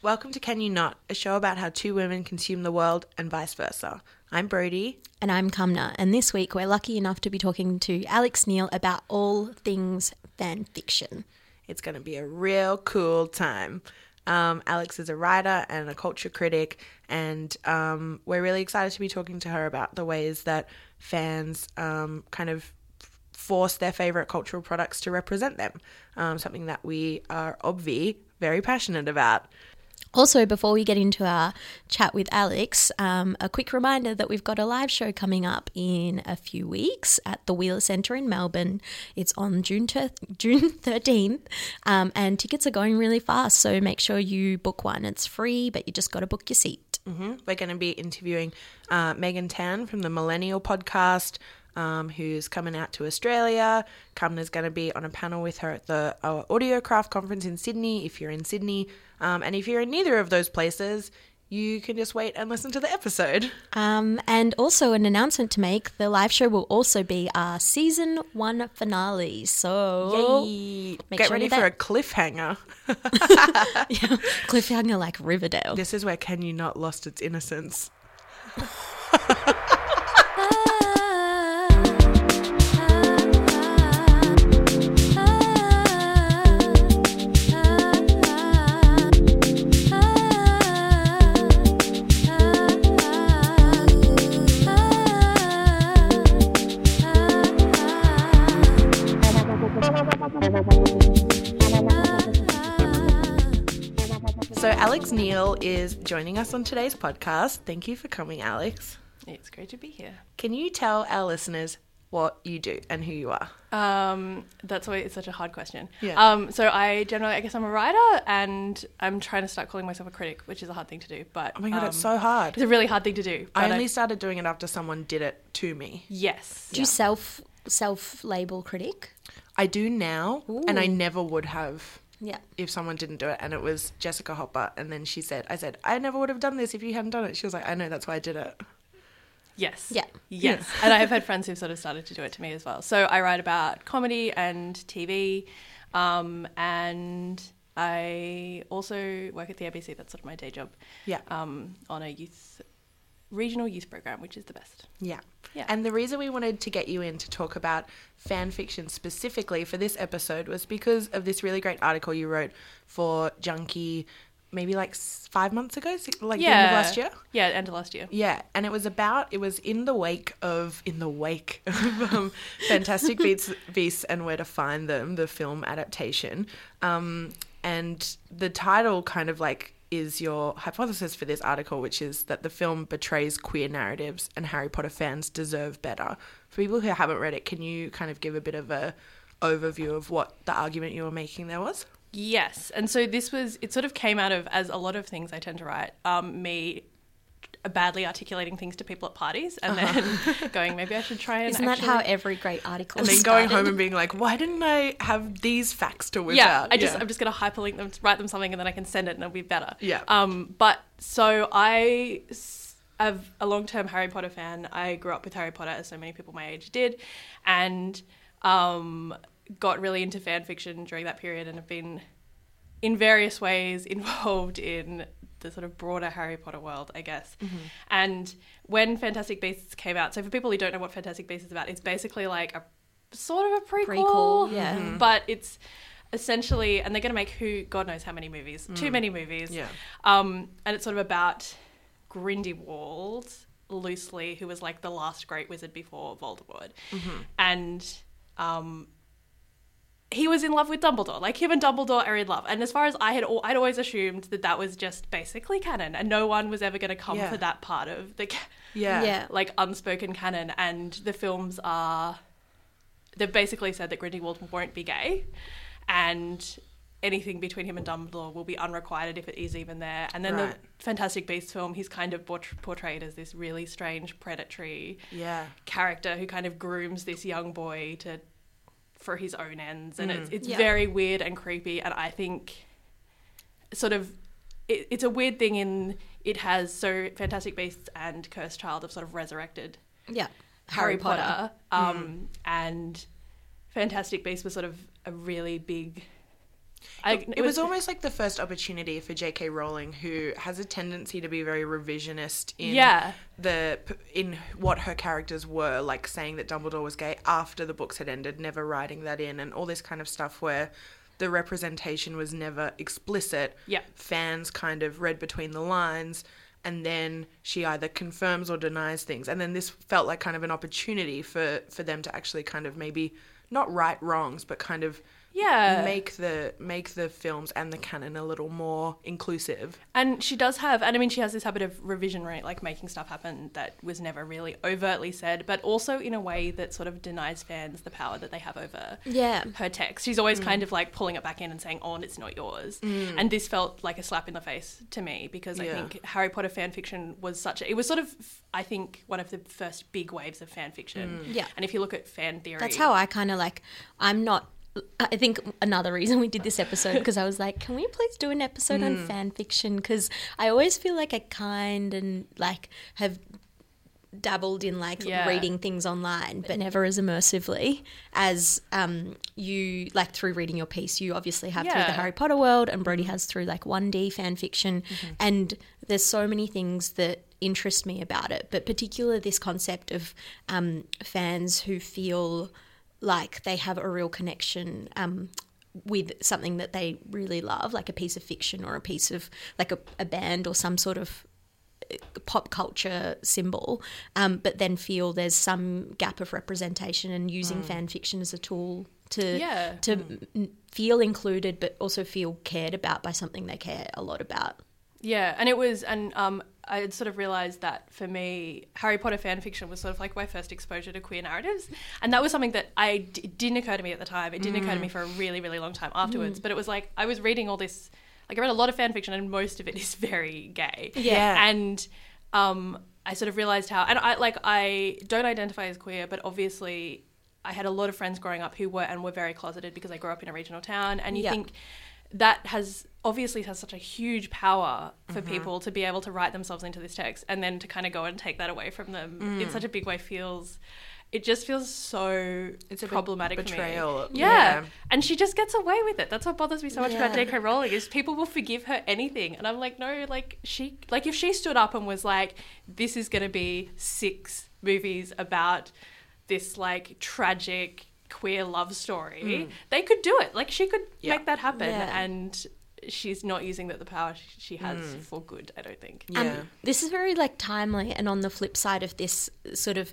Welcome to Can You Not, a show about how two women consume the world and vice versa. I'm Brodie. And I'm Cumna, and this week we're lucky enough to be talking to Alex Neil about all things fan fiction. It's going to be a real cool time. Um, Alex is a writer and a culture critic, and um, we're really excited to be talking to her about the ways that fans um, kind of force their favorite cultural products to represent them. Um, something that we are obvi very passionate about. Also, before we get into our chat with Alex, um, a quick reminder that we've got a live show coming up in a few weeks at the Wheeler Centre in Melbourne. It's on June ter- June 13th, um, and tickets are going really fast. So make sure you book one. It's free, but you just got to book your seat. Mm-hmm. We're going to be interviewing uh, Megan Tan from the Millennial Podcast. Um, who's coming out to Australia. Cumna's going to be on a panel with her at the uh, Audiocraft conference in Sydney if you're in Sydney. Um, and if you're in neither of those places, you can just wait and listen to the episode. Um, and also, an announcement to make the live show will also be our season one finale. So, get sure ready for a cliffhanger. yeah, cliffhanger like Riverdale. This is where Can You Not lost its innocence. Alex Neil is joining us on today's podcast. Thank you for coming, Alex. It's great to be here. Can you tell our listeners what you do and who you are? Um, that's why it's such a hard question. Yeah. Um, so I generally, I guess I'm a writer, and I'm trying to start calling myself a critic, which is a hard thing to do. But Oh my god, um, it's so hard. It's a really hard thing to do. I but only started doing it after someone did it to me. yes. Do you self self label critic? I do now, and I never would have Yeah. if someone didn't do it. And it was Jessica Hopper, and then she said, "I said I never would have done this if you hadn't done it." She was like, "I know, that's why I did it." Yes. Yeah. Yes. and I have had friends who've sort of started to do it to me as well. So I write about comedy and TV, um, and I also work at the ABC. That's sort of my day job. Yeah. Um, on a youth regional youth program, which is the best. Yeah. Yeah. And the reason we wanted to get you in to talk about fan fiction specifically for this episode was because of this really great article you wrote for Junkee maybe like five months ago, like the end of last year. Yeah, end of last year. Yeah, and it was about it was in the wake of in the wake of um, Fantastic Beasts, Beasts and Where to Find Them, the film adaptation, um, and the title kind of like is your hypothesis for this article, which is that the film betrays queer narratives and Harry Potter fans deserve better. For people who haven't read it, can you kind of give a bit of a overview of what the argument you were making there was? Yes, and so this was it. Sort of came out of as a lot of things I tend to write. Um, me badly articulating things to people at parties, and then going, maybe I should try and. Isn't that how every great article And then is going home and being like, why didn't I have these facts to whip yeah, out? I just I'm just gonna hyperlink them, write them something, and then I can send it, and it'll be better. Yeah. Um, but so I am a long term Harry Potter fan. I grew up with Harry Potter, as so many people my age did, and um, got really into fan fiction during that period, and have been in various ways involved in the sort of broader Harry Potter world, I guess. And when Fantastic Beasts came out, so for people who don't know what Fantastic Beasts is about, it's basically like a sort of a prequel, Prequel, yeah. Mm-hmm. but it's essentially, and they're going to make who God knows how many movies, too many movies. Mm. Yeah. Um, and it's sort of about Grindelwald, loosely, who was like the last great wizard before Voldemort, Mm-hmm. and um, he was in love with Dumbledore. Like him and Dumbledore are in love. And as far as I had, al- I'd always assumed that that was just basically canon, and no one was ever going to come Yeah. for that part of the, ca- Yeah. Yeah. like unspoken canon. And the films are, they've basically said that Grindelwald won't be gay, and anything between him and Dumbledore will be unrequited if it is even there. And then Right. the Fantastic Beasts film, he's kind of port- portrayed as this really strange, predatory Yeah. character who kind of grooms this young boy to for his own ends and it's, it's Yeah. very weird and creepy and i think sort of it, it's a weird thing in it has so fantastic beasts and cursed child have sort of resurrected Yeah. harry, potter, um, and fantastic beasts was sort of a really big I, It, was, almost like the first opportunity for J.K. Rowling, who has a tendency to be very revisionist in Yeah. the in what her characters were, like saying that Dumbledore was gay after the books had ended, never writing that in, and all this kind of stuff where the representation was never explicit. Yeah. fans kind of read between the lines. And then she either confirms or denies things, and then this felt like kind of an opportunity for for them to actually kind of maybe not right wrongs, but kind of yeah. make the make the films and the canon a little more inclusive. And she does have, and I mean, she has this habit of revision, right? Like making stuff happen that was never really overtly said, but also in a way that sort of denies fans the power that they have over Yeah. her text. She's always mm. kind of like pulling it back in and saying, "Oh, and it's not yours." Mm. And this felt like a slap in the face to me because I Yeah. think Harry Potter fan fiction was such a. It was sort of, I think, one of the first big waves of fan fiction. Mm. Yeah. And if you look at fan theory, That's how I kind of like. I'm not. I think another reason we did this episode because I was like, can we please do an episode on fan fiction? Because I always feel like I kind and like have dabbled in like Yeah. reading things online, but never as immersively as um, you like through reading your piece. You obviously have through the Harry Potter world, and Brody has through like 1D fan fiction. And there's so many things that interest me about it, but particularly this concept of um, fans who feel like they have a real connection. Um, with something that they really love, like a piece of fiction or a piece of like a, a band or some sort of pop culture symbol, um, but then feel there's some gap of representation and using fan fiction as a tool to Yeah. to m- feel included, but also feel cared about by something they care a lot about. Yeah, and it was, and um, I had sort of realized that for me, Harry Potter fan fiction was sort of like my first exposure to queer narratives, and that was something that I d- didn't occur to me at the time. It didn't occur to me for a really, really long time afterwards. But it was like I was reading all this, like I read a lot of fan fiction, and most of it is very gay. Yeah. and um, I sort of realized how, and I like I don't identify as queer, but obviously. I had a lot of friends growing up who were and were very closeted because I grew up in a regional town, and you Yeah. think that has obviously has such a huge power for mm-hmm. people to be able to write themselves into this text and then to kind of go and take that away from them in mm. such a big way feels it just feels so It's a problematic betrayal. Yeah. Yeah. and she just gets away with it. That's what bothers me so much about Yeah. J.K. Rowling is people will forgive her anything, and I'm like, no, like she, like if she stood up and was like, this is going to be six movies about this like tragic queer love story, they could do it. Like she could Yeah. make that happen, Yeah. and she's not using that the power she has for good. I don't think. Yeah. Um, this is very like timely, and on the flip side of this, sort of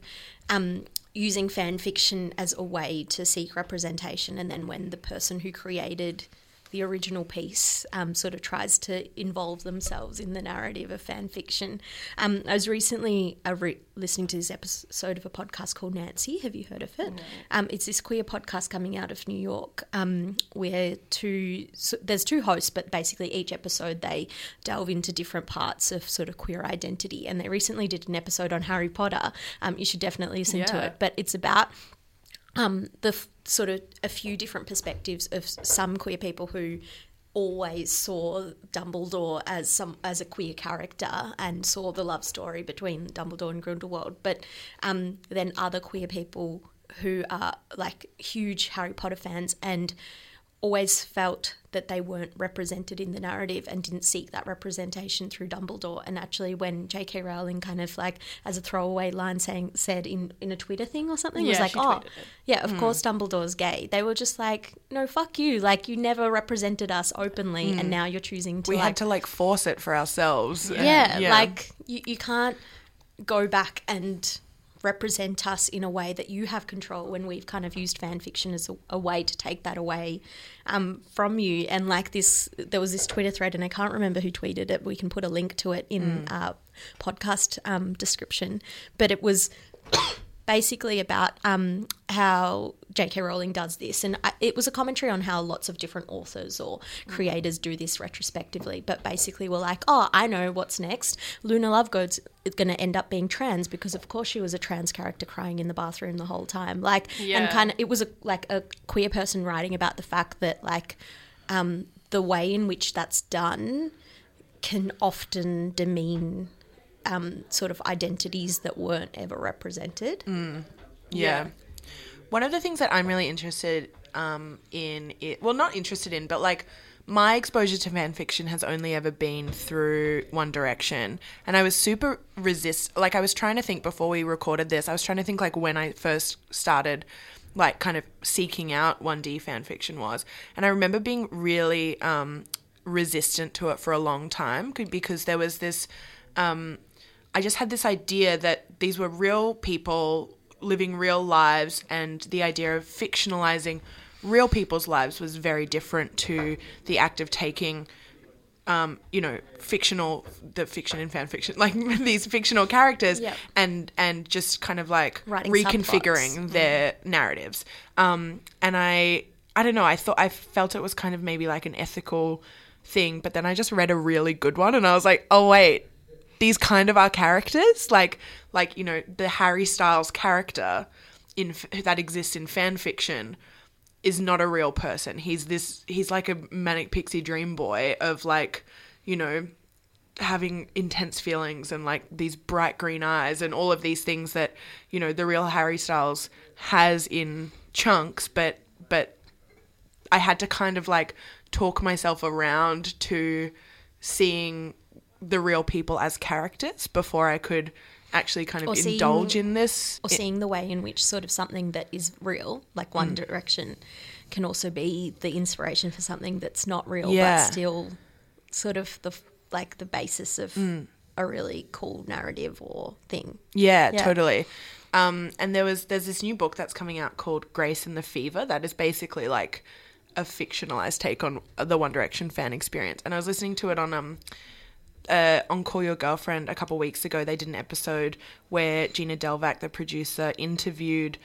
um, using fan fiction as a way to seek representation, and then when the person who created the original piece um, sort of tries to involve themselves in the narrative of fan fiction. Um, I was recently uh, re- listening to this episode of a podcast called Nancy. Have you heard of it? Um, it's this queer podcast coming out of New York um, where two so there's two hosts, but basically each episode they delve into different parts of sort of queer identity. And they recently did an episode on Harry Potter. Um, you should definitely listen to it. But it's about um, the f- sort of a few different perspectives of some queer people who always saw Dumbledore as some as a queer character and saw the love story between Dumbledore and Grindelwald, but um, then other queer people who are like huge Harry Potter fans and always felt that they weren't represented in the narrative and didn't seek that representation through Dumbledore. And actually, when J.K. Rowling kind of like as a throwaway line saying said in in a Twitter thing or something was like, oh, it. yeah, of hmm. course Dumbledore's gay. They were just like, no, fuck you. Like you never represented us openly, and hmm. now you're choosing to we like had to like force it for ourselves. yeah, like you, you can't go back and represent us in a way that you have control when we've kind of used fan fiction as a, a way to take that away um, from you. And like this there was this twitter thread and i can't remember who tweeted it we can put a link to it in our podcast um, description. But it was basically about um, how J.K. Rowling does this, and I, it was a commentary on how lots of different authors or creators do this retrospectively. But basically, we're like, oh, I know what's next. Luna Lovegood's going to end up being trans because, of course, she was a trans character crying in the bathroom the whole time. Like, and kind of, it was a, like a queer person writing about the fact that like um, the way in which that's done can often demean um, sort of identities that weren't ever represented. Yeah. Yeah. One of the things that I'm really interested um, in it. Well, not interested in, but like my exposure to fan fiction has only ever been through One Direction, and I was super resist. Like I was trying to think before we recorded this. I was trying to think like when I first started, like kind of seeking out One D fan fiction was, and I remember being really um, resistant to it for a long time because there was this. Um, I just had this idea that these were real people living real lives, and the idea of fictionalizing real people's lives was very different to the act of taking um, you know, fictional the fiction and fan fiction, like these fictional characters Yep. and and just kind of like Writing reconfiguring subplots. their narratives. Um, and I I don't know, I thought I felt it was kind of maybe like an ethical thing, but then I just read a really good one and I was like, "Oh wait, these kind of are characters like like you know the harry styles character in that exists in fan fiction is not a real person. He's this he's like a manic pixie dream boy of like you know having intense feelings and like these bright green eyes and all of these things that you know the real harry styles has in chunks but but I had to kind of like talk myself around to seeing the real people as characters before I could actually kind of Or seeing- indulge in this. or seeing the way in which sort of something that is real, like One Mm. Direction, can also be the inspiration for something that's not real, Yeah. but still sort of the like the basis of Mm. a really cool narrative or thing. Yeah, Yeah. totally. Um, and there was there's this new book that's coming out called Grace and the Fever that is basically like a fictionalized take on the One Direction fan experience. And I was listening to it on um uh, on Call Your Girlfriend a couple weeks ago. They did an episode where Gina Delvac, the producer, interviewed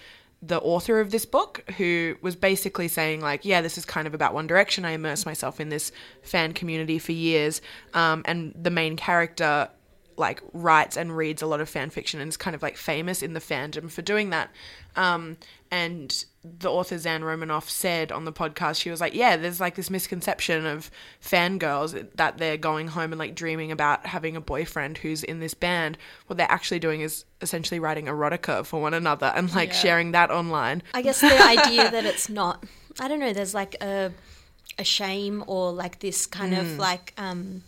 the author of this book, who was basically saying like, yeah, this is kind of about One Direction. I immersed myself in this fan community for years, um, and the main character like writes and reads a lot of fan fiction and is kind of like famous in the fandom for doing that. Um, and the author Zan Romanoff said on the podcast, she was like, "Yeah, there's like this misconception of fangirls that they're going home and like dreaming about having a boyfriend who's in this band. What they're actually doing is essentially writing erotica for one another and like Yeah. sharing that online." I guess the idea that it's not I don't know, there's like a a shame or like this kind Mm. of like um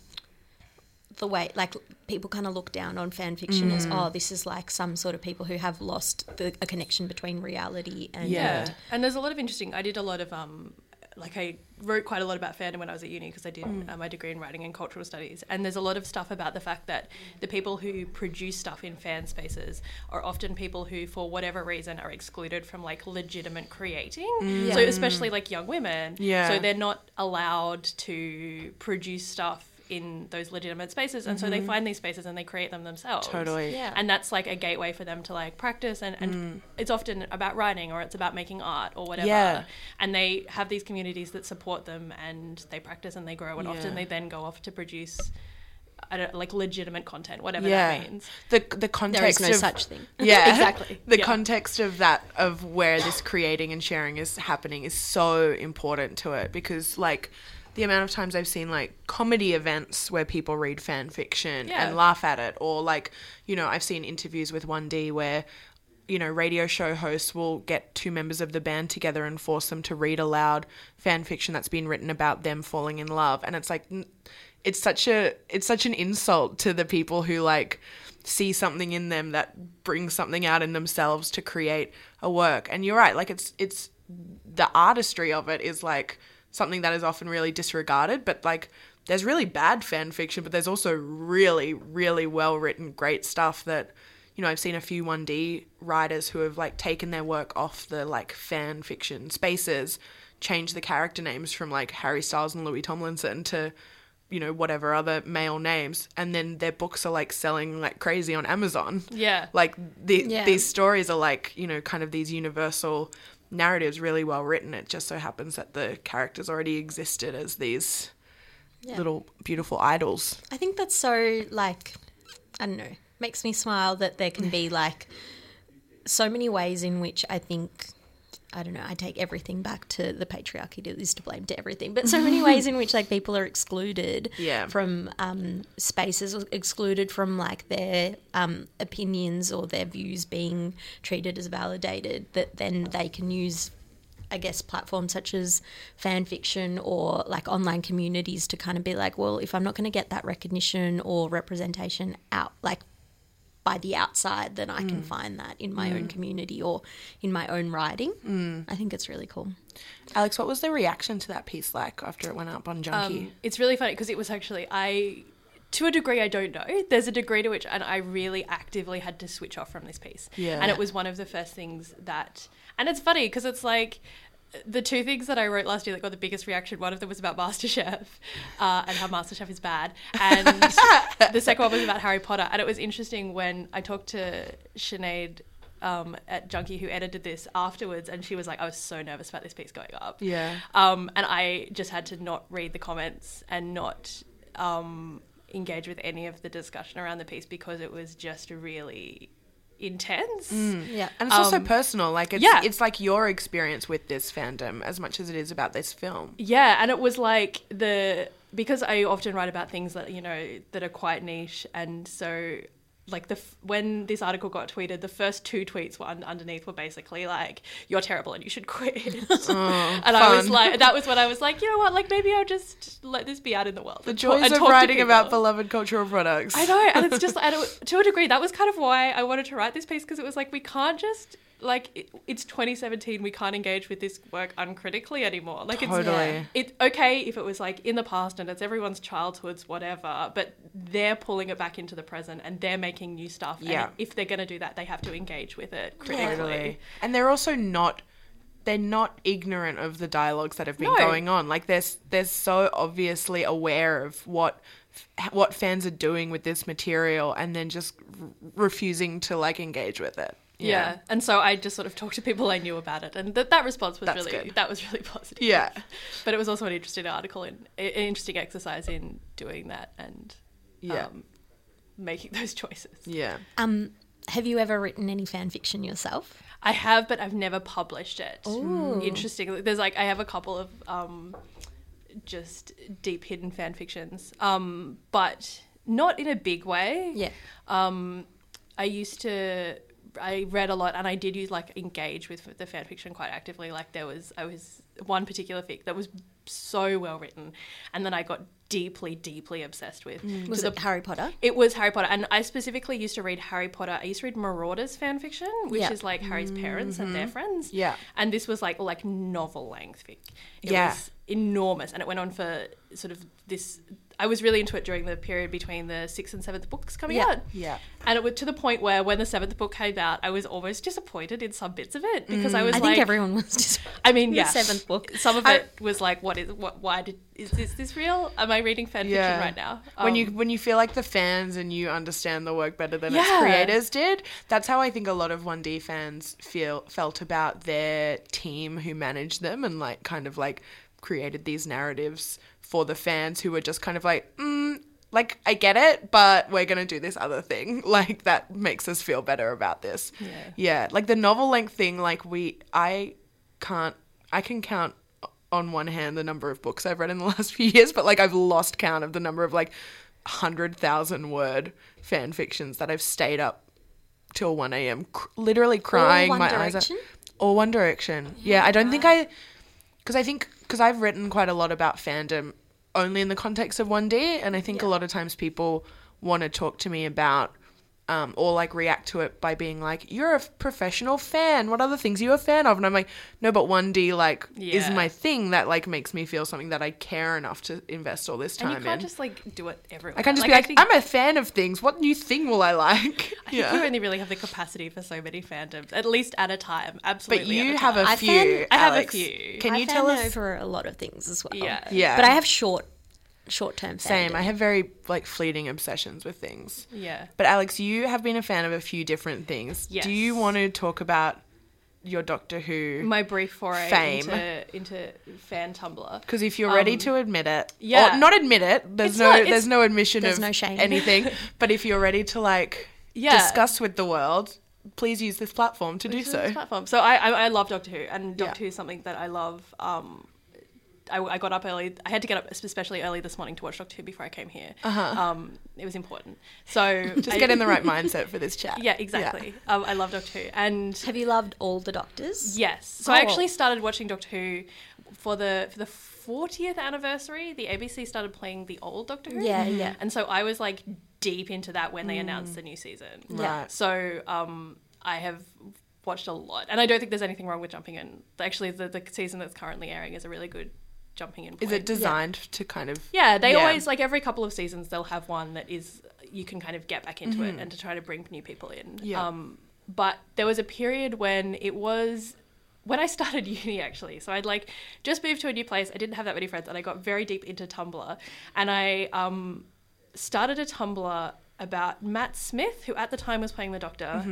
the way like people kind of look down on fan fiction as Mm. oh this is like some sort of people who have lost the, a connection between reality and Yeah. And there's a lot of interesting. I did a lot of um, like I wrote quite a lot about fandom when I was at uni because I did Mm. uh, my degree in writing and cultural studies. And there's a lot of stuff about the fact that the people who produce stuff in fan spaces are often people who, for whatever reason, are excluded from like legitimate creating. So especially like young women. Yeah. So they're not allowed to produce stuff in those legitimate spaces and so they find these spaces and they create them themselves Totally. Yeah. and that's like a gateway for them to like practice and, and Mm. it's often about writing or it's about making art or whatever Yeah. and they have these communities that support them and they practice and they grow and often they then go off to produce I don't, like legitimate content whatever Yeah. that means The the context is no of such thing. yeah Exactly. the Yeah. context of that of where this creating and sharing is happening is so important to it because like the amount of times I've seen like comedy events where people read fan fiction Yeah. and laugh at it or like you know I've seen interviews with 1D where you know radio show hosts will get two members of the band together and force them to read aloud fan fiction that's been written about them falling in love and it's like n- it's such a it's such an insult to the people who like see something in them that brings something out in themselves to create a work and you're right like it's it's the artistry of it is like something that is often really disregarded but like there's really bad fan fiction but there's also really really well written great stuff that you know I've seen a few 1D writers who have like taken their work off the like fan fiction spaces changed the character names from like Harry Styles and Louis Tomlinson to you know whatever other male names and then their books are like selling like crazy on Amazon yeah like the, Yeah. these stories are like you know kind of these universal narratives really well written it just so happens that the characters already existed as these Yeah. little beautiful idols I think that's so like I don't know, makes me smile that there can be like so many ways in which I think I don't know, I take everything back to the patriarchy that is to blame to everything, but so many ways in which like people are excluded Yeah. from um, spaces, excluded from like their um, opinions or their views being treated as validated, that then they can use I guess, platforms such as fan fiction or like online communities to kind of be like, well, if I'm not going to get that recognition or representation out, like by the outside, then I can mm. find that in my own mm. community or in my own writing. Mm. I think it's really cool. Alex, what was the reaction to that piece like after it went up on Junkee? Um, it's really funny because it was actually I, to a degree, I don't know. There's a degree to which, and I really actively had to switch off from this piece. Yeah. And it was one of the first things that, and it's funny because it's like. The two things that I wrote last year that got the biggest reaction, one of them was about MasterChef uh, and how MasterChef is bad. And the second one was about Harry Potter. And it was interesting when I talked to Sinead um, at Junkee who edited this afterwards, and she was like, I was so nervous about this piece going up. Yeah. Um, and I just had to not read the comments and not um, engage with any of the discussion around the piece because it was just really intense. Yeah. And it's also Um, personal. Like it's yeah. it's like your experience with this fandom as much as it is about this film. Yeah, and it was like the because I often write about things that you know that are quite niche, and so like the f- when this article got tweeted, the first two tweets were un- underneath were basically like "You're terrible and you should quit," oh, and I was like, that was when I was like, you know what, like maybe I'll just let this be out in the world. The joys and of writing about beloved cultural products. I know, and it's just and it, to a degree that was kind of why I wanted to write this piece because it was like we can't just like it, it's 2017 we can't engage with this work uncritically anymore. Like Totally. it's it's okay if it was like in the past and it's everyone's childhoods whatever, but they're pulling it back into the present and they're making new stuff. Yeah. and if they're going to do that, they have to engage with it critically. Totally. And they're also not they're not ignorant of the dialogues that have been No. going on. Like they're they're so obviously aware of what what fans are doing with this material and then just r- refusing to like engage with it. Yeah. and so I just sort of talked to people I knew about it, and that that response was That's really good. that was really positive. Yeah. but it was also an interesting article and an interesting exercise in doing that and Yeah. um, making those choices. Yeah. Um, have you ever written any fan fiction yourself? I have, but I've never published it. Ooh. Interesting. There's like I have a couple of um, just deep hidden fan fictions, um, but not in a big way. Yeah. Um, I used to. I read a lot, and I did use like engage with the fan fiction quite actively. Like there was, I was one particular fic that was so well written, and then I got deeply, deeply obsessed with. Mm. Was to it Harry Potter? it was Harry Potter, and I specifically used to read Harry Potter. I used to read Marauders fan fiction, which Yeah. is like Harry's parents and their mm-hmm. friends. Yeah. and this was like like novel length fic. It Yeah. was enormous, and it went on for sort of this. I was really into it during the period between the sixth and seventh books coming Yeah. out. Yeah. And it was to the point where when the seventh book came out, I was almost disappointed in some bits of it because I was I like, think everyone was just. I mean, the yeah, seventh book. Some of I- it was like, what is what? Why did is this this real? Am I reading fan fiction right now? when Um, you when you feel like the fans and you understand the work better than its creators did, that's how I think a lot of 1D fans feel felt about their team who managed them and like kind of like created these narratives for the fans who were just kind of like, mm, like I get it, but we're gonna do this other thing. Like that makes us feel better about this. Yeah. Yeah, like the novel length thing. Like we, I can't, I can count on one hand the number of books I've read in the last few years, but like I've lost count of the number of like hundred thousand word fan fictions that I've stayed up till one a.m. Cr- literally crying my eyes out. Direction? Or One Direction. Yeah, I don't think I, because I think because I've written quite a lot about fandom only in the context of 1D, and I think a lot of times people want to talk to me about um, or like react to it by being like, "You're a professional fan. What other things are you a fan of?" And I'm like, "No, but 1D like is my thing that like makes me feel something that I care enough to invest all this and time you can't in." just like do it everywhere. I can't just be I like, think- "I'm a fan of things. What new thing will I like?" I think you only really have the capacity for so many fandoms, at least at a time. Absolutely. But at you a have a time. I few. fan- I have a few. Can I you fan tell us? over a lot of things as well? Yeah. Yeah. But I have short, short term. Same. I have very like fleeting obsessions with things. Yeah. But Alex, you have been a fan of a few different things. Yes. Do you want to talk about your Doctor Who? My brief foray Fame. into into fan Tumblr. Because if you're ready Um, to admit it, yeah. or not admit it, there's It's no not- there's no admission There's of no shame. anything. but if you're ready to like Yeah. discuss with the world, please use this platform to do Which is so. this platform. So I, I I love Doctor Who, and Doctor Yeah. Who is something that I love. Um, I, I got up early. I had to get up especially early this morning to watch Doctor Who before I came here. Uh-huh. Um, it was important. So Just I- get in the right mindset for this chat. Yeah, exactly. Um, I love Doctor Who, and Have you loved all the Doctors? yes, so I Oh. actually started watching Doctor Who for the for the fortieth anniversary. The ABC started playing the old Doctor Who. Yeah, yeah. And so I was like deep into that when they announced the new season. Yeah. Right. So um, I have watched a lot, and I don't think there's anything wrong with jumping in. Actually, the, the season that's currently airing is a really good jumping in. Point. Is it designed to kind of Yeah, they Yeah. always like every couple of seasons they'll have one that is you can kind of get back into it and to try to bring new people in. Yeah. Um, but there was a period when it was when I started uni actually. So I'd like just moved to a new place. I didn't have that many friends, and I got very deep into Tumblr, and I um, started a Tumblr about Matt Smith, who at the time was playing the Doctor.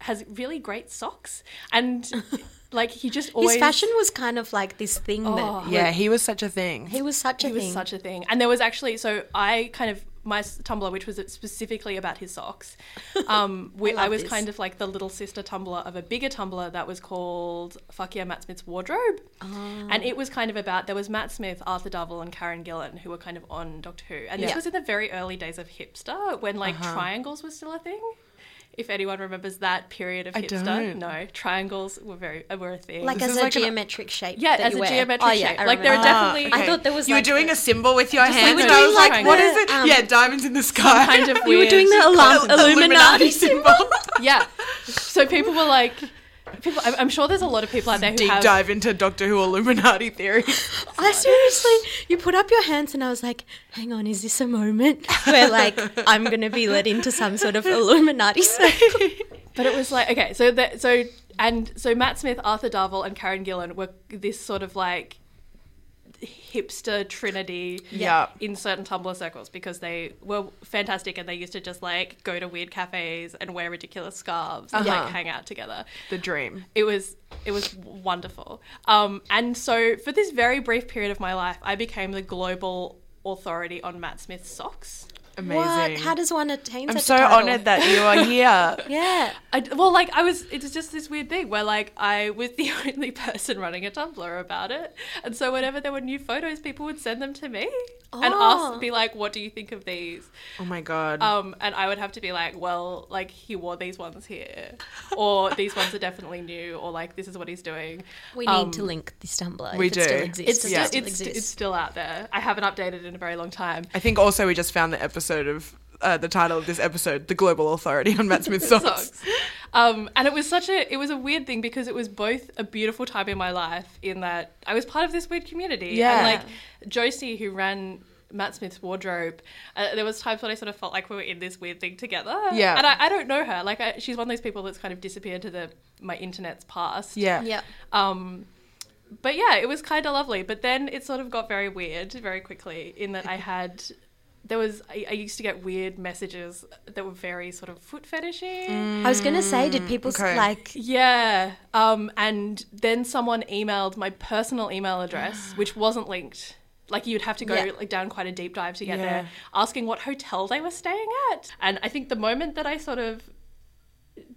Has really great socks, and like he just always His fashion was kind of like this thing Oh. that Yeah, he was such a thing. he was such a It was thing. such a thing. And there was actually, so I kind of, my s- Tumblr, which was specifically about his socks, um, we, I, love was this. kind of like the little sister Tumblr of a bigger Tumblr that was called Fuck Yeah, Matt Smith's Wardrobe. Oh. And it was kind of about, there was Matt Smith, Arthur Darvill, and Karen Gillan who were kind of on Doctor Who. And this Yeah. was in the very early days of Hipster when like Uh-huh. triangles were still a thing. If anyone remembers that period of I hipster, don't. no, triangles were very were a thing. like This as a like an- geometric shape. Yeah, that as you a wear. geometric Oh, yeah, shape. I Like, there are remember. definitely- I thought there was you like were doing a symbol with your like hands. the and I was like, what is it? Um, yeah, diamonds in the sky. kind of You were doing the Illu- Illuminati Illuminati symbol. yeah. So people were like, people. I'm, I'm sure there's a lot of people out there who Deep have. dive into Doctor Who Illuminati theory. I seriously, you put up your hands, and I was like, "Hang on, is this a moment where like I'm gonna be led into some sort of Illuminati circle?" But it was like okay, so that so and so Matt Smith, Arthur Darvill, and Karen Gillan were this sort of like hipster trinity Yeah. in certain Tumblr circles because they were fantastic and they used to just like go to weird cafes and wear ridiculous scarves and Uh-huh. like hang out together. The dream. it was it was wonderful. Um, and so for this very brief period of my life, I became the global authority on Matt Smith's socks. Amazing. What? How does one attain that? I'm such so a title? honored that you are here. Yeah. I, well, like I was, it was just this weird thing where like I was the only person running a Tumblr about it, and so whenever there were new photos, people would send them to me and Oh. ask, be like, "What do you think of these?" oh my god. Um, and I would have to be like, "Well, like he wore these ones here, or these ones are definitely new, or like this is what he's doing." We Um, need to link this Tumblr. we if It still do. exists. It's It still, still it's, exists. it's still out there. I haven't updated in a very long time. I think also we just found the episode of uh, the title of this episode, "The Global Authority on Matt Smith Socks." Socks. Um, and it was such a it was a weird thing because it was both a beautiful time in my life in that I was part of this weird community. Yeah. And like Josie who ran Matt Smith's wardrobe, uh, there was times when I sort of felt like we were in this weird thing together. Yeah. And I, I don't know her. Like I, she's one of those people that's kind of disappeared to the my internet's past. Yeah. Yeah. Um, but yeah, it was kind of lovely. But then it sort of got very weird very quickly in that I had. There was I, I used to get weird messages that were very sort of foot fetishy. I was gonna say, did people s- okay. like? Yeah. Um, and then someone emailed my personal email address, which wasn't linked. Like you'd have to go Yeah. like down quite a deep dive to get Yeah. there, asking what hotel they were staying at. And I think the moment that I sort of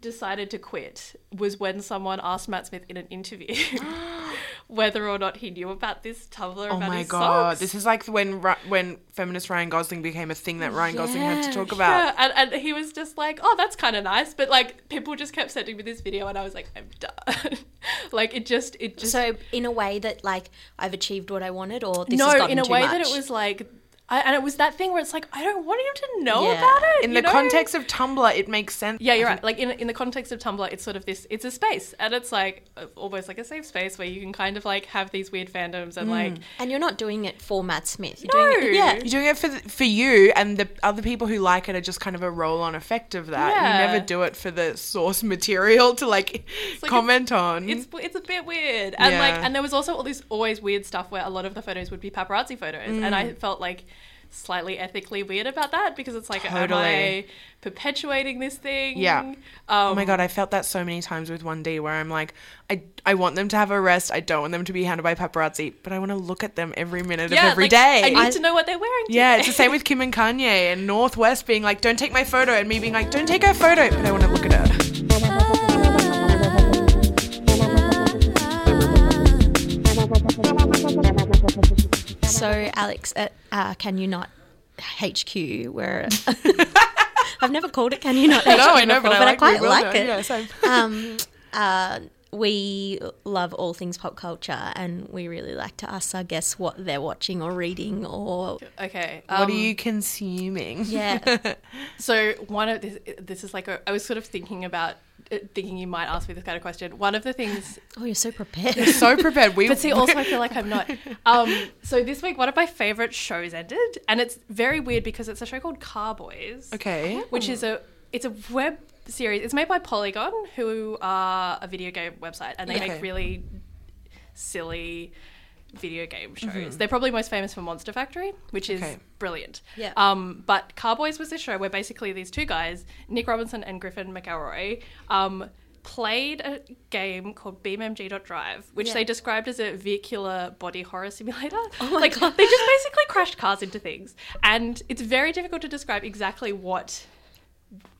decided to quit was when someone asked Matt Smith in an interview whether or not he knew about this Tumblr Oh about my his god! socks. This is like when when feminist Ryan Gosling became a thing that Ryan Gosling had to talk about. Yeah, and, and he was just like, "Oh, that's kind of nice," but like people just kept sending me this video, and I was like, "I'm done." like it just, it just So in a way that like I've achieved what I wanted, or this has no, gotten in a way much? that it was like, I, and it was that thing where it's like, I don't want him to know Yeah. about it. In you the know? context of Tumblr, it makes sense. Yeah, you're right. Like in in the context of Tumblr, it's sort of this. It's a space, and it's like uh, almost like a safe space where you can kind of like have these weird fandoms and like And you're not doing it for Matt Smith. You're doing it. No. Yeah. You're doing it for for you, and the other people who like it are just kind of a roll-on effect of that. Yeah. You never do it for the source material to like, like comment on. it's it's a bit weird and Yeah. like and there was also all this always weird stuff where a lot of the photos would be paparazzi photos and Mm. i felt like slightly ethically weird about that because it's like am i perpetuating this thing Yeah. um, Oh my god, I felt that so many times with 1D where I'm like, I, I want them to have a rest. I don't want them to be hounded by paparazzi, but I want to look at them every minute yeah of every like, day. i need I- to know what they're wearing yeah, it's the same with Kim and Kanye and North West being like, don't take my photo, and me being like, don't take her photo, but I want to look at her. So, Alex, at uh, Can You Not HQ, where I've never called it Can You Not HQ No, I know, before, but I, like quite we will like it. Yeah, same. um, uh, we love all things pop culture, and we really like to ask our guests what they're watching or reading, or Okay. What um, are you consuming? yeah, So one of this, this is like a, I was sort of thinking about uh, thinking you might ask me this kind of question. One of the things, oh, you're so prepared. You're so prepared. We but see, also I feel like I'm not. Um, so this week, one of my favorite shows ended, and it's very weird because it's a show called Carboys, okay. which is a it's a web series. It's made by Polygon, who are a video game website, and they Okay. make really silly video game shows. They're probably most famous for Monster Factory, which is Okay. brilliant. Yeah. Um, but Carboys was this show where basically these two guys, Nick Robinson and Griffin McElroy, um, played a game called BeamNG.drive, which Yeah. they described as a vehicular body horror simulator. Oh like God. they just basically crashed cars into things, and it's very difficult to describe exactly what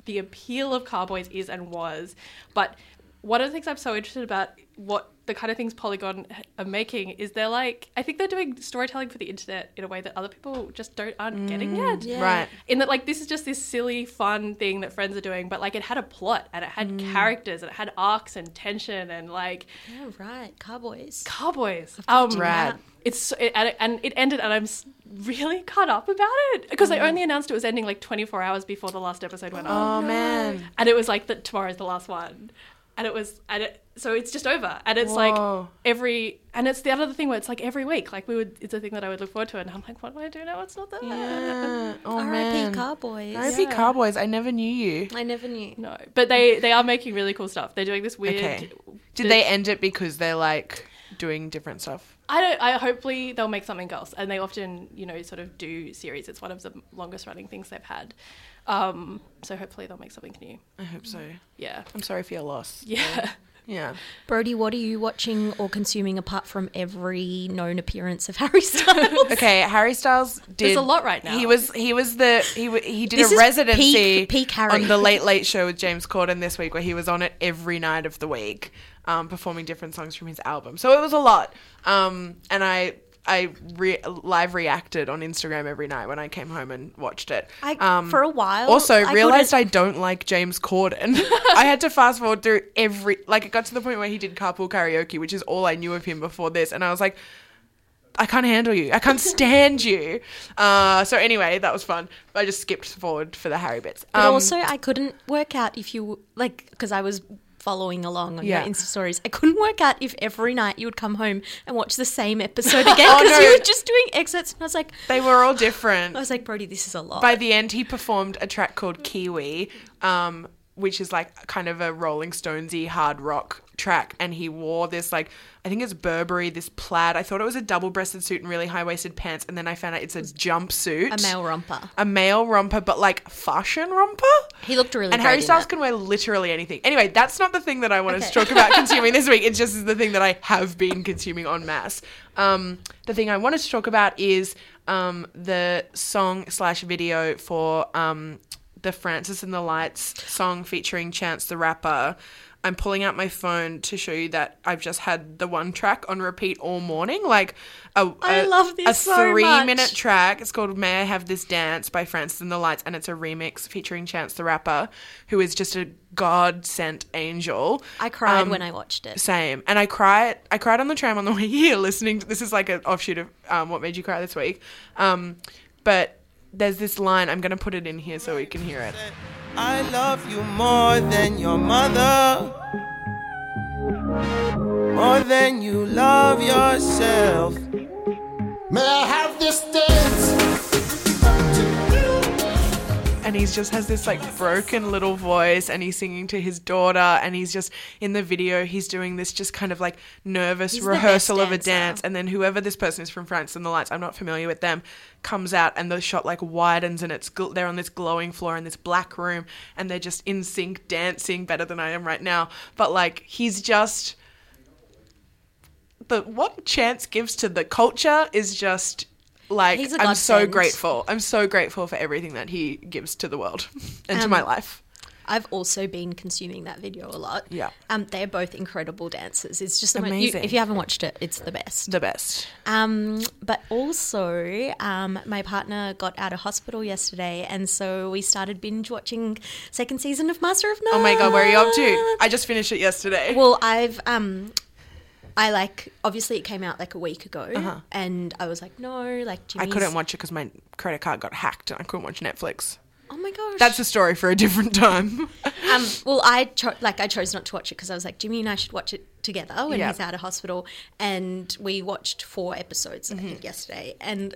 the appeal of Carboys is and was. But one of the things I'm so interested about what the kind of things Polygon are making is they're like I think they're doing storytelling for the internet in a way that other people just don't aren't mm, getting yet. yeah. Right. In that like this is just this silly fun thing that friends are doing, but like it had a plot and it had mm. characters and it had arcs and tension and like oh, right, Cowboys. Cowboys. Um, Rad. It's it, and, it, and it ended, and I'm really cut up about it because they mm. only announced it was ending like 24 hours before the last episode went on, Oh man. and it was like that tomorrow's the last one, and it was and it so it's just over, and it's like every and it's the other thing where it's like every week, like we would, it's a thing that I would look forward to, and I'm like, what do I do now? It's not there. Yeah. Oh R.I.P. Carboys R.I.P. Yeah. Cowboys. I never knew you. I never knew. No, but they they are making really cool stuff. They're doing this weird. Okay. Did the- they end it because they're like doing different stuff? I don't. I hopefully they'll make something else, and they often, you know, sort of do series. It's one of the longest running things they've had. Um, so hopefully they'll make something new. I hope so. Yeah, I'm sorry for your loss. yeah. Yeah. Brodie, what are you watching or consuming apart from every known appearance of Harry Styles? Okay, Harry Styles did. There's a lot right now. He was he was the he w- he did This a is residency peak- peak Harry. on the Late Late Show with James Corden this week, where he was on it every night of the week, um, performing different songs from his album. So it was a lot, um, and I I re- live reacted on Instagram every night when I came home and watched it. I, Um, for a while. also I realized I don't like James Corden. I had to fast forward through every like it got to the point where he did carpool karaoke, which is all I knew of him before this, and I was like, I can't handle you. I can't stand you. Uh, so anyway, that was fun. I just skipped forward for the Harry bits. But Um, also, I couldn't work out if you like because I was following along on Yeah. your Insta stories. I couldn't work out if every night you would come home and watch the same episode again Oh, because no. you were just doing excerpts. And I was like, they were all different. I was like, Brodie, this is a lot. By the end, he performed a track called Kiwi, um, which is like kind of a Rolling Stonesy hard rock track, and he wore this like I think it's Burberry, this plaid. I thought it was a double-breasted suit and really high-waisted pants, and then I found out it's a jumpsuit, a male romper. a male romper, but like fashion romper. He looked really And Harry Styles can wear literally anything. Anyway, that's not the thing that I wanted to talk about consuming this week. It's just the thing that I have been consuming en masse. Um, the thing I wanted to talk about is um, the song slash video for um, the Francis and the Lights song featuring Chance the Rapper. I'm pulling out my phone to show you that I've just had the one track on repeat all morning. Like a, I a- love this a so three much. minute track. It's called May I Have This Dance by Francis and the Lights, and it's a remix featuring Chance the Rapper, who is just a God sent angel. I cried Um, when I watched it. Same. And I cried I cried on the tram on the way here listening to this is like an offshoot of um, what made you cry this week. Um, but there's this line, I'm gonna put it in here so we can hear it. I love you more than your mother. More than you love yourself. May I have this dance? And he just has this like broken little voice and he's singing to his daughter and he's just in the video he's doing this just kind of like nervous He's rehearsal of a dance and then whoever this person is from Francis and the Lights I'm not familiar with them comes out and the shot like widens and it's gl- they're on this glowing floor in this black room and they're just in sync dancing better than I am right now. But like he's just the what chance gives to the culture is just like I'm so grateful. I'm so grateful for everything that he gives to the world and to Um, my life. I've also been consuming that video a lot. Yeah. Um, they're both incredible dancers. It's just mo- you, Amazing. if you haven't watched it, it's the best. The best. Um, but also, um, my partner got out of hospital yesterday, and so we started binge watching second season of Master of None. Oh my god, where are you up to? I just finished it yesterday. Well, I've um, I like obviously it came out like a week ago, and I was like, no, like Uh-huh. I couldn't watch it because my credit card got hacked and I couldn't watch Netflix. Oh my gosh, That's a story for a different time. um. Well, I cho- like I chose not to watch it because I was like, Jimmy and I should watch it together when Yeah. he's out of hospital, and we watched four episodes I Mm-hmm. think yesterday, and.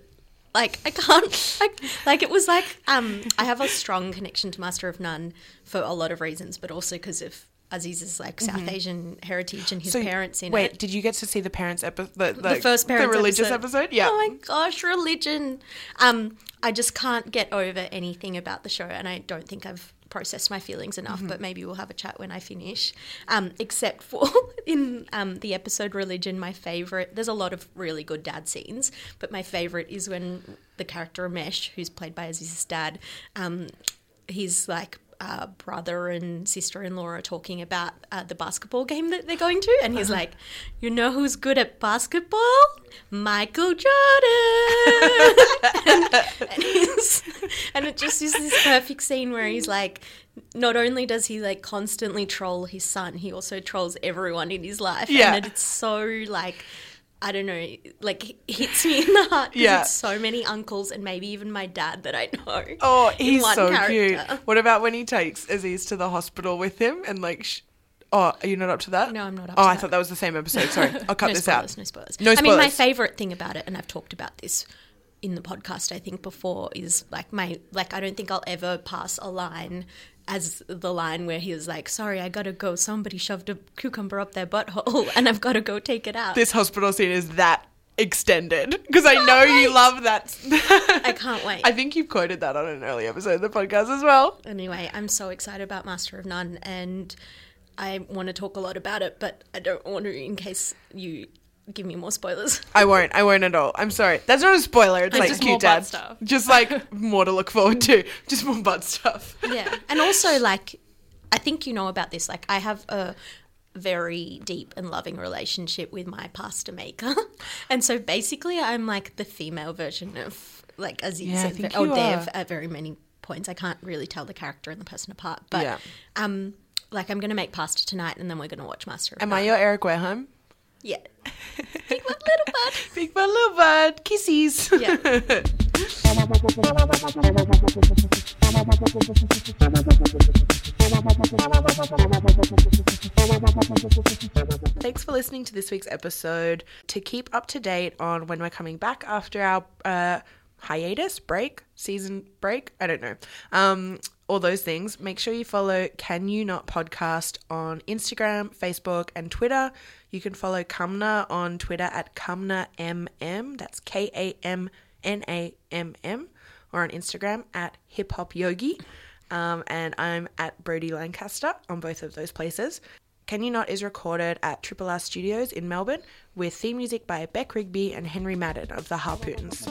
Like I can't, like, like it was like um, I have a strong connection to Master of None for a lot of reasons, but also because of Aziz's like South Asian heritage and his Mm-hmm. So, parents in wait, it. did you get to see the parents episode? The, the first parents the religious episode. Yeah. Oh my gosh, religion. Um, I just can't get over anything about the show, and I don't think I've processed my feelings enough. Mm-hmm. But maybe we'll have a chat when I finish. Um, except for in um, the episode religion, my favorite. There's a lot of really good dad scenes, but my favorite is when the character Ramesh, who's played by Aziz's dad, um, he's like uh, brother and sister-in-law are talking about uh, the basketball game that they're going to, and he's like, "You know who's good at basketball? Michael Jordan." and, and it just is this perfect scene where he's like, not only does he like constantly troll his son, he also trolls everyone in his life, Yeah. and it's so like. I don't know, like hits me in the heart Yeah. it's so many uncles and maybe even my dad that I know. Oh, he's so character. cute. What about when he takes Aziz to the hospital with him and like? Sh- oh, are you not up to that? No, I'm not up Oh, to I that. thought that was the same episode. Sorry, I'll cut no this spoilers, out. No spoilers. No spoilers. I mean, my favorite thing about it, and I've talked about this in the podcast, I think before, is like my like I don't think I'll ever pass a line as the line where he was like, "Sorry, I gotta go. Somebody shoved a cucumber up their butthole, and I've got to go take it out." This hospital scene is that extended because I know you love that. I can't wait. I think you've quoted that on an early episode of the podcast as well. Anyway, I'm so excited about Master of None, and I want to talk a lot about it, but I don't want to in case you give me more spoilers. I won't. I won't at all. I'm sorry. That's not a spoiler. It's It's like just cute dad stuff. Just like more to look forward to. Just more butt stuff. yeah and also like i think you know about this like i have a very deep and loving relationship with my pasta maker and so basically i'm like the female version of like aziz Yeah, I and, think or you dev are. at very many points i can't really tell the character and the person apart but Yeah. um like i'm gonna make pasta tonight and then we're gonna watch master of Am I your Eric Wareheim? Yeah. Big one little bud Big bud, little bud, Kisses. yeah. Thanks for listening to this week's episode. To keep up to date on when we're coming back after our uh, hiatus, break, season break, I don't know, um, all those things, make sure you follow Can You Not Podcast on Instagram, Facebook, and Twitter. You can follow Kamna on Twitter at KamnaMM, that's K A M N A M M, or on Instagram at Hip Hop Yogi. Um, and I'm at Brodie Lancaster on both of those places. Can You Not is recorded at Triple R Studios in Melbourne with theme music by Bec Rigby and Henry Madden of the Harpoons.